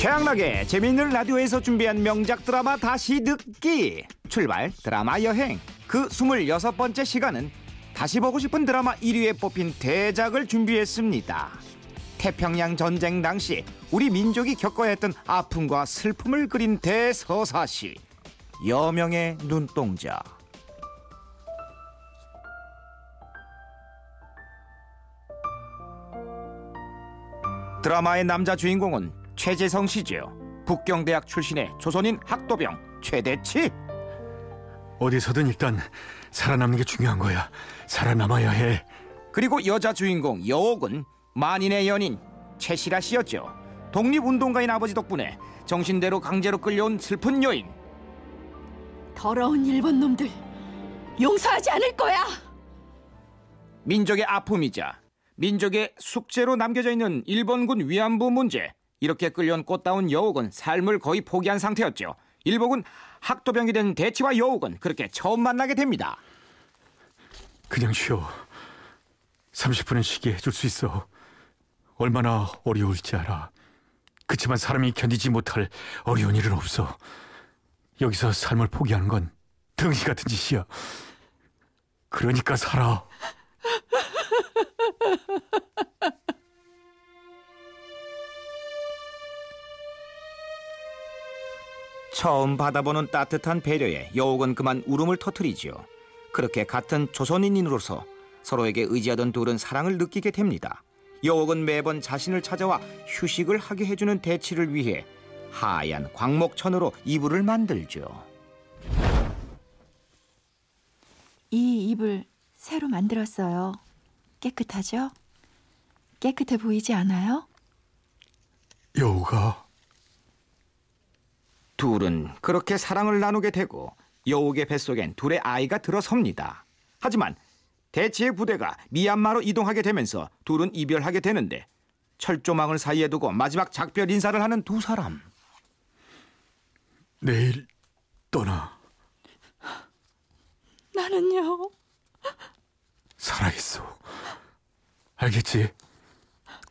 최양락의 재미있는 라디오에서 준비한 명작 드라마 다시 듣기. 출발 드라마 여행. 그 26번째 시간은 다시 보고 싶은 드라마 1위에 뽑힌 대작을 준비했습니다. 태평양 전쟁 당시 우리 민족이 겪어야 했던 아픔과 슬픔을 그린 대서사시. 여명의 눈동자. 드라마의 남자 주인공은 최재성 씨지요. 북경대학 출신의 조선인 학도병 최대치. 어디서든 일단 살아남는 게 중요한 거야. 살아남아야 해. 그리고 여자 주인공 여옥은 만인의 연인 최시라 씨였죠. 독립운동가인 아버지 덕분에 정신대로 강제로 끌려온 슬픈 여인. 더러운 일본 놈들 용서하지 않을 거야. 민족의 아픔이자 민족의 숙제로 남겨져 있는 일본군 위안부 문제. 이렇게 끌려온 꽃다운 여옥은 삶을 거의 포기한 상태였죠. 일본군 학도병이 된 대치와 여옥은 그렇게 처음 만나게 됩니다. 그냥 쉬어. 30분은 쉬게 해줄 수 있어. 얼마나 어려울지 알아. 그치만 사람이 견디지 못할 어려운 일은 없어. 여기서 삶을 포기하는 건 등시 같은 짓이야. 그러니까 살아. 처음 받아보는 따뜻한 배려에 여옥은 그만 울음을 터뜨리지요. 그렇게 같은 조선인으로서 서로에게 의지하던 둘은 사랑을 느끼게 됩니다. 여옥은 매번 자신을 찾아와 휴식을 하게 해주는 대치를 위해 하얀 광목천으로 이불을 만들죠. 이 이불 새로 만들었어요. 깨끗하죠? 깨끗해 보이지 않아요? 여우가 둘은 그렇게 사랑을 나누게 되고 여옥의 뱃속엔 둘의 아이가 들어섭니다. 하지만 대치의 부대가 미얀마로 이동하게 되면서 둘은 이별하게 되는데 철조망을 사이에 두고 마지막 작별 인사를 하는 두 사람. 내일 떠나 나는요. 살아있어. 알겠지?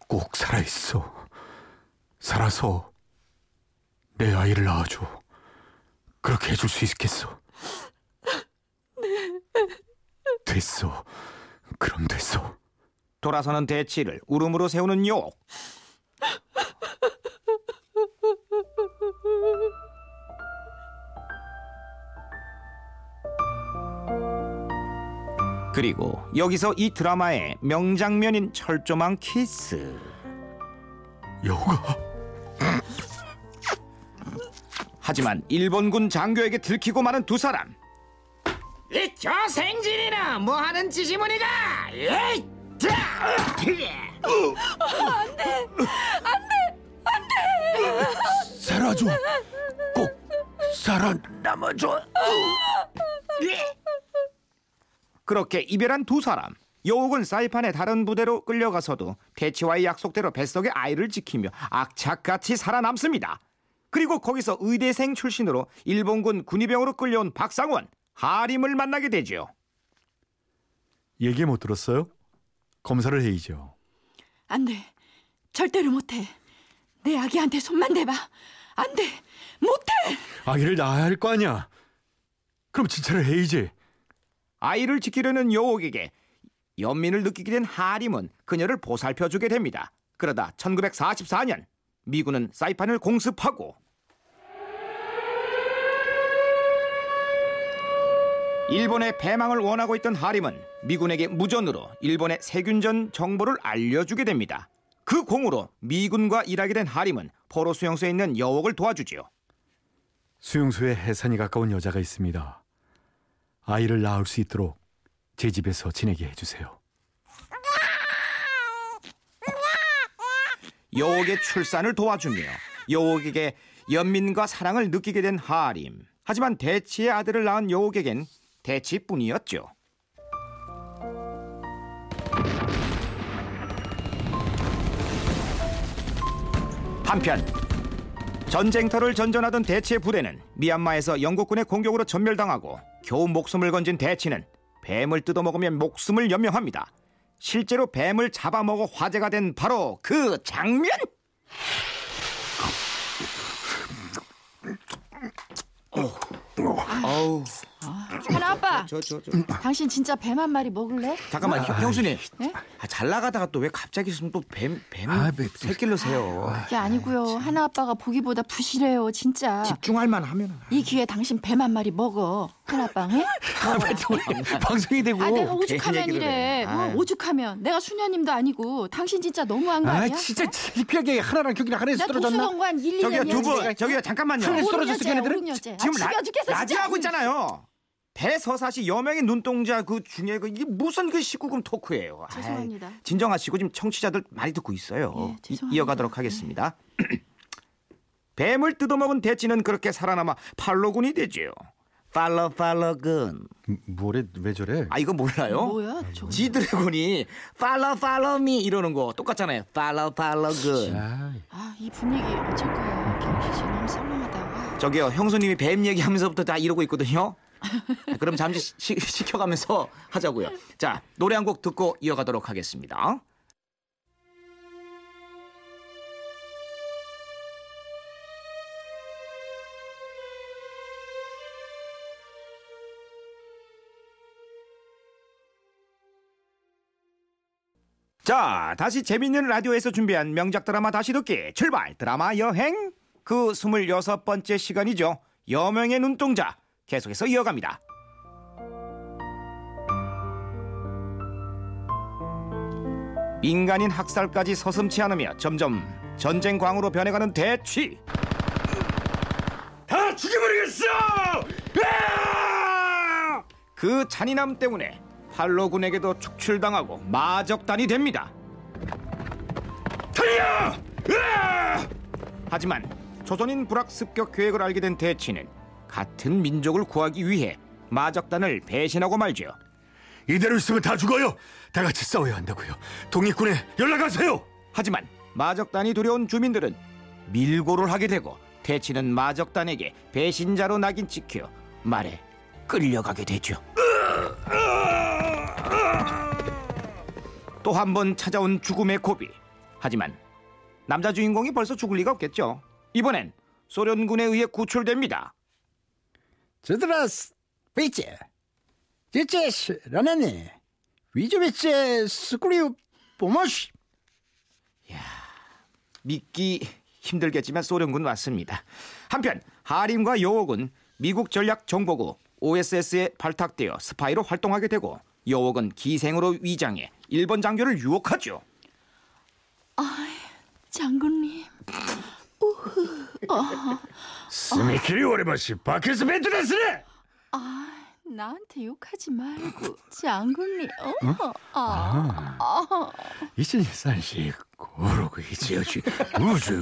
꼭 살아있어. 살아서 내 아이를 낳아줘. 그렇게 해줄 수 있겠어. 됐어. 그럼 됐어. 돌아서는 대치를 울음으로 세우는 여옥. 그리고 여기서 이 드라마의 명장면인 철조망 키스. 여우가 하지만 일본군 장교에게 들키고 마는 두 사람. 이 저생진이나 뭐 하는 짓이문이가 에이! 살아줘. 꼭 살아남아줘. 그렇게 이별한 두 사람. 여옥은 사이판의 다른 부대로 끌려가서도 대치와의 약속대로 뱃속의 아이를 지키며 악착같이 살아남습니다. 그리고 거기서 의대생 출신으로 일본군 군의병으로 끌려온 박상원, 하림을 만나게 되죠. 얘기 못 들었어요? 검사를 해이죠. 안 돼. 절대로 못 해. 내 아기한테 손만 대봐. 안 돼. 못 해. 아기를 낳아야 할 거 아니야. 그럼 진찰을 해이지. 아이를 지키려는 여옥에게 연민을 느끼게 된 하림은 그녀를 보살펴 주게 됩니다. 그러다 1944년 미군은 사이판을 공습하고 일본의 패망을 원하고 있던 하림은 미군에게 무전으로 일본의 세균전 정보를 알려주게 됩니다. 그 공으로 미군과 일하게 된 하림은 포로 수용소에 있는 여옥을 도와주지요. 수용소에 해산이 가까운 여자가 있습니다. 아이를 낳을 수 있도록 제 집에서 지내게 해주세요. 여옥의 출산을 도와주며 여옥에게 연민과 사랑을 느끼게 된 하림. 하지만 대치의 아들을 낳은 여옥에겐 대치뿐이었죠. 한편 전쟁터를 전전하던 대치의 부대는 미얀마에서 영국군의 공격으로 전멸당하고 겨우 목숨을 건진 대치는 뱀을 뜯어먹으면 목숨을 연명합니다. 실제로 뱀을 잡아먹어 화제가 된 바로 그 장면. 어. 어. 아우 하나 아빠, 저 저 저. 당신 진짜 뱀 한 마리 먹을래? 잠깐만 형- 형수님. 네? 아, 잘 나가다가 또 왜 갑자기 또뱀 뱀 아, 네, 새끼를 세요. 그게 아니고요. 하나 아빠가 보기보다 부실해요, 진짜. 집중할 만 하면. 이 기회 에 당신 뱀 한 마리 먹어. 하나 아빠, 응? 방송이 되고. 아, 내가 뱀 오죽하면 얘기를 이래. 해. 뭐 아유. 오죽하면. 내가 수녀님도 아니고 당신 진짜 너무한 거 아 아니야? 진짜 창피하게 하나랑 경기랑 하나에서 나 떨어졌나? 독수공관 1, 2년 저기요 두 분, 저기요 잠깐만요. 하늘에서 떨어졌어, 오륙여자야, 걔네들은? 아, 지금 라, 죽여 죽겠어, 라디오 진짜. 하고 있잖아요. 대서사시 여명의 눈동자 그 중에 그 이게 무슨 그 19금 토크예요. 아이, 죄송합니다. 진정하시고 지금 청취자들 많이 듣고 있어요. 예, 이, 죄송합니다. 이어가도록 하겠습니다. 뱀을 뜯어먹은 대치는 그렇게 살아남아 팔로군이 되지요. 팔로 팔로군. 뭐래 왜 저래? 아 이거 몰라요? 뭐야, 저거. 지드래곤이 팔로 팔로미 이러는 거 똑같잖아요. 팔로 팔로군. 아, 아, 이 분위기 어쩔 거야. 경기 씨 너무 썰렁하다. 저기요 형수님이 뱀 얘기하면서부터 다 이러고 있거든요. 아, 그럼 잠시 시, 시켜가면서 하자고요. 자 노래 한 곡 듣고 이어가도록 하겠습니다. 자 다시 재밌는 라디오에서 준비한 명작 드라마 다시 듣기 출발 드라마 여행 그 26번째 시간이죠. 여명의 눈동자 계속해서 이어갑니다. 민간인 학살까지 서슴치 않으며 점점 전쟁 광으로 변해가는 대취. 다 죽여버리겠어! 으아! 그 잔인함 때문에 팔로군에게도 축출당하고 마적단이 됩니다. 달려! 으아! 하지만 조선인 불악 습격 계획을 알게 된 대치는 같은 민족을 구하기 위해 마적단을 배신하고 말죠. 이대로 있으면 다 죽어요. 다 같이 싸워야 한다고요. 독립군에 연락하세요. 하지만 마적단이 두려운 주민들은 밀고를 하게 되고 대치는 마적단에게 배신자로 낙인 찍혀 말에 끌려가게 되죠. 또 한 번 찾아온 죽음의 고비. 하지만 남자 주인공이 벌써 죽을 리가 없겠죠. 이번엔 소련군에 의해 구출됩니다. 저들아 베이체 제체 라나네 위조베체 스쿠리우 보모시 믿기 힘들겠지만 소련군 왔습니다. 한편 하림과 여옥은 미국 전략 정보국 OSS에 발탁되어 스파이로 활동하게 되고 여옥은 기생으로 위장해 일본 장교를 유혹하죠. 장군님. 스미키리 오레마시 바케스 벤트레스네. 아, 나한테 욕하지 말고 장군님. 어? 아. 이천일산시 고로그 이지어시 우주.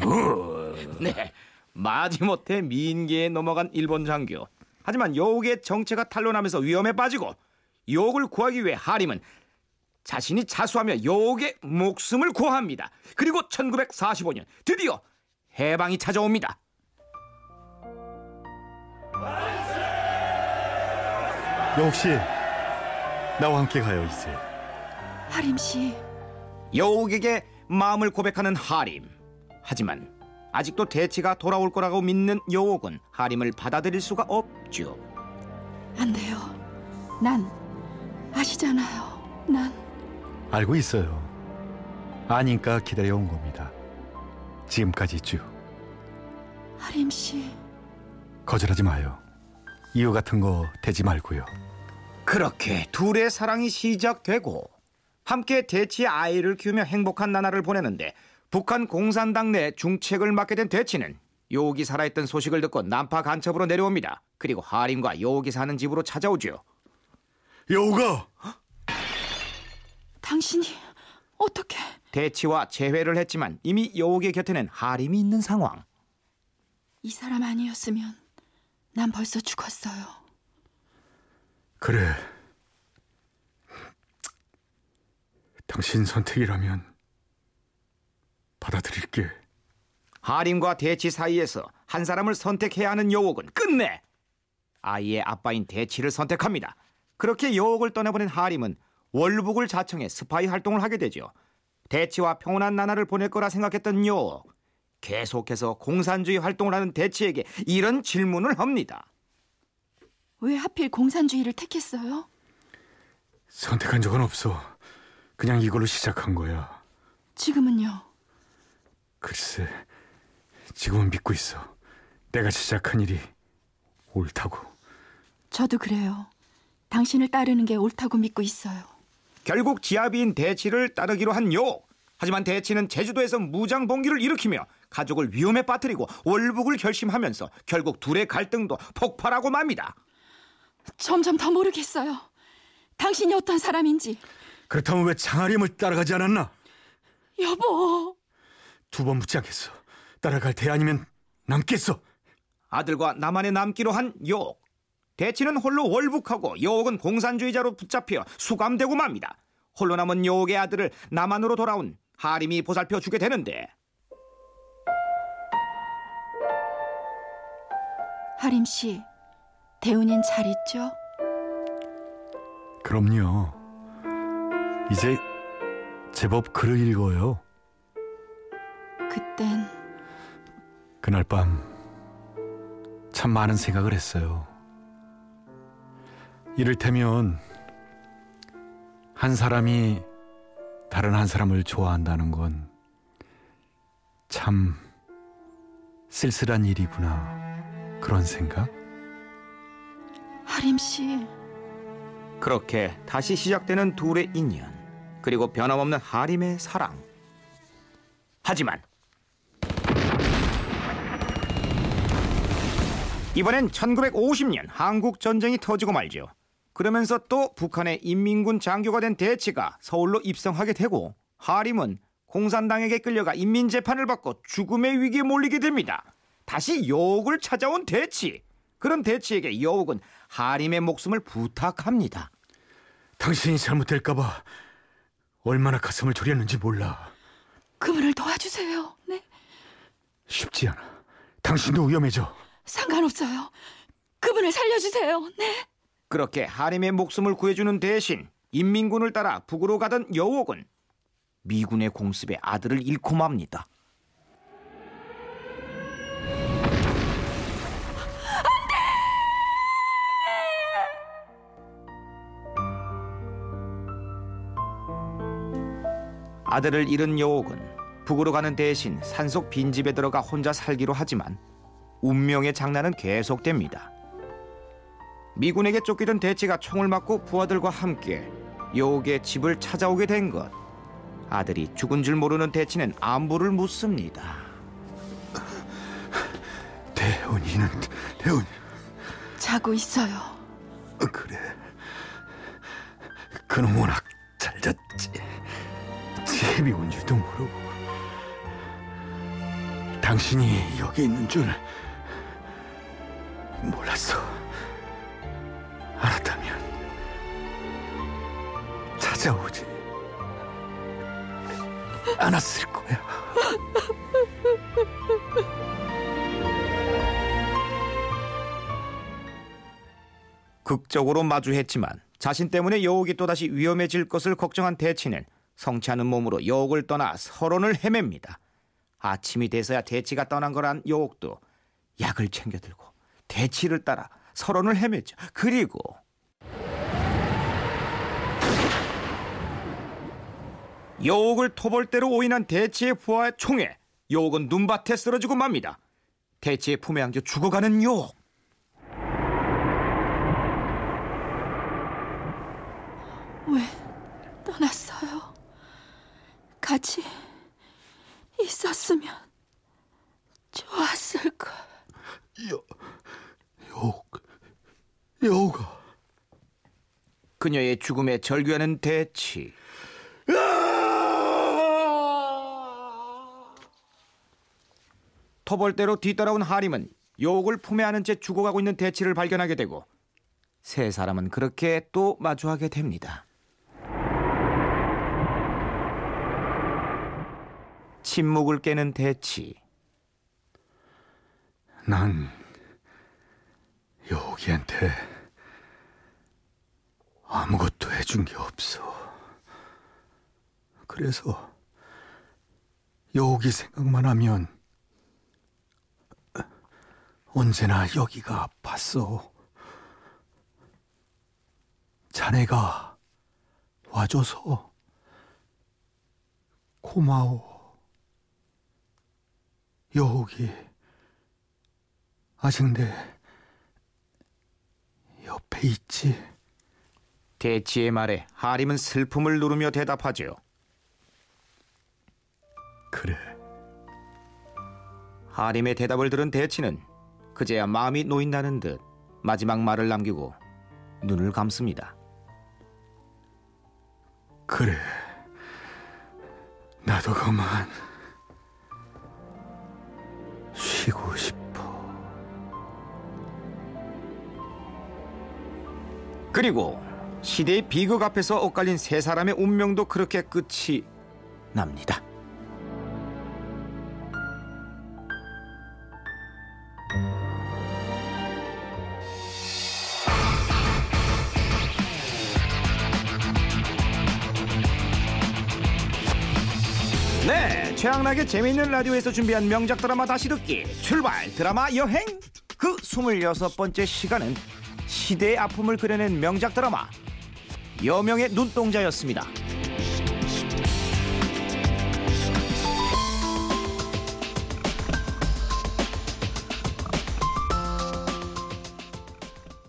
네, 마지못해 민계에 넘어간 일본 장교. 하지만 여옥의 정체가 탄로나면서 위험에 빠지고 여옥을 구하기 위해 하림은 자신이 자수하며 여옥의 목숨을 구합니다. 그리고 1945년 드디어 해방이 찾아옵니다. 역시 나와 함께 가요 이제. 하림 씨. 여옥에게 마음을 고백하는 하림. 하지만 아직도 대치가 돌아올 거라고 믿는 여옥은 하림을 받아들일 수가 없죠. 안 돼요. 난 아시잖아요. 난 알고 있어요. 아니까 기다려온 겁니다. 지금까지 쭉 하림 씨. 거절하지 마요. 이유 같은 거 대지 말고요. 그렇게 둘의 사랑이 시작되고 함께 대치의 아이를 키우며 행복한 나날을 보내는데 북한 공산당 내 중책을 맡게 된 대치는 요옥이 살아있던 소식을 듣고 난파 간첩으로 내려옵니다. 그리고 하림과 요옥이 사는 집으로 찾아오죠. 여우가 당신이 어떻게 대치와 재회를 했지만 이미 요옥의 곁에는 하림이 있는 상황. 이 사람 아니었으면 난 벌써 죽었어요. 그래. 당신 선택이라면 받아들일게. 하림과 대치 사이에서 한 사람을 선택해야 하는 여옥은 끝내 아이의 아빠인 대치를 선택합니다. 그렇게 여옥을 떠나보낸 하림은 월북을 자청해 스파이 활동을 하게 되죠. 대치와 평온한 나날을 보낼 거라 생각했던 여옥. 계속해서 공산주의 활동을 하는 대치에게 이런 질문을 합니다. 왜 하필 공산주의를 택했어요? 선택한 적은 없어. 그냥 이걸로 시작한 거야. 지금은요? 글쎄, 지금은 믿고 있어. 내가 시작한 일이 옳다고. 저도 그래요. 당신을 따르는 게 옳다고 믿고 있어요. 결국 지아비인 대치를 따르기로 한 요. 하지만 대치는 제주도에서 무장 봉기를 일으키며 가족을 위험에 빠뜨리고 월북을 결심하면서 결국 둘의 갈등도 폭발하고 맙니다. 점점 더 모르겠어요. 당신이 어떤 사람인지. 그렇다면 왜 장아림을 따라가지 않았나? 여보, 두 번 묻지 않겠어. 따라갈 대 아니면 남겠어. 아들과 남한에 남기로 한 요옥. 대치는 홀로 월북하고 요옥은 공산주의자로 붙잡혀 수감되고 맙니다. 홀로 남은 요옥의 아들을 남한으로 돌아온 하림이 보살펴 주게 되는데 하림 씨, 대운인 잘 있죠? 그럼요. 이제 제법 글을 읽어요. 그땐 그날 밤 참 많은 생각을 했어요. 이를테면 한 사람이 다른 한 사람을 좋아한다는 건 참 쓸쓸한 일이구나. 그런 생각? 하림 씨, 그렇게 다시 시작되는 둘의 인연 그리고 변함없는 하림의 사랑. 하지만 이번엔 1950년 한국 전쟁이 터지고 말죠. 그러면서 또 북한의 인민군 장교가 된 대치가 서울로 입성하게 되고 하림은 공산당에게 끌려가 인민재판을 받고 죽음의 위기에 몰리게 됩니다. 다시 여옥을 찾아온 대치. 그런 대치에게 여옥은 하림의 목숨을 부탁합니다. 당신이 잘못될까봐 얼마나 가슴을 졸였는지 몰라. 그분을 도와주세요. 네, 쉽지 않아. 당신도 위험해져. 상관없어요. 그분을 살려주세요. 네. 그렇게 하림의 목숨을 구해주는 대신 인민군을 따라 북으로 가던 여옥은 미군의 공습에 아들을 잃고 맙니다. 아들을 잃은 여옥은 북으로 가는 대신 산속 빈집에 들어가 혼자 살기로 하지만 운명의 장난은 계속됩니다. 미군에게 쫓기던 대치가 총을 맞고 부하들과 함께 여옥의 집을 찾아오게 된 것. 아들이 죽은 줄 모르는 대치는 안부를 묻습니다. 대훈이는 대훈 자고 있어요. 어, 그래. 그놈 워낙 잘 잤지. 집이 온 줄도 모르고. 당신이 여기 있는 줄 몰랐어. 찾아오지 않았을 거야. 극적으로 마주했지만 자신 때문에 여옥이 또다시 위험해질 것을 걱정한 대치는 성취하는 몸으로 여옥을 떠나 서론을 헤맵니다. 아침이 돼서야 대치가 떠난 거란 여옥도 약을 챙겨 들고 대치를 따라 서론을 헤맸죠. 그리고 여옥을 토벌대로 오인한 대치의 부하의 총에 여옥은 눈밭에 쓰러지고 맙니다. 대치의 품에 안겨 죽어가는 여옥. 왜 떠났어요? 같이 있었으면 좋았을 걸. 여옥, 여옥아. 그녀의 죽음에 절규하는 대치. 터벌대로 뒤따라온 하림은 여옥을 품에 안은 채 죽어가고 있는 대치를 발견하게 되고 세 사람은 그렇게 또 마주하게 됩니다. 침묵을 깨는 대치. 난 여기한테 아무것도 해준 게 없어. 그래서 여기 생각만 하면 언제나 여기가 아팠어. 자네가 와줘서 고마워. 여옥이 아직 내 옆에 있지. 대치의 말에 하림은 슬픔을 누르며 대답하죠. 그래. 하림의 대답을 들은 대치는 그제야 마음이 놓인다는 듯 마지막 말을 남기고 눈을 감습니다. 그래. 나도 그만 쉬고 싶어. 그리고 시대의 비극 앞에서 엇갈린 세 사람의 운명도 그렇게 끝이 납니다. 최양락의 재미있는 라디오에서 준비한 명작 드라마 다시 듣기. 출발! 드라마 여행! 그 26번째 시간은 시대의 아픔을 그려낸 명작 드라마. 여명의 눈동자였습니다.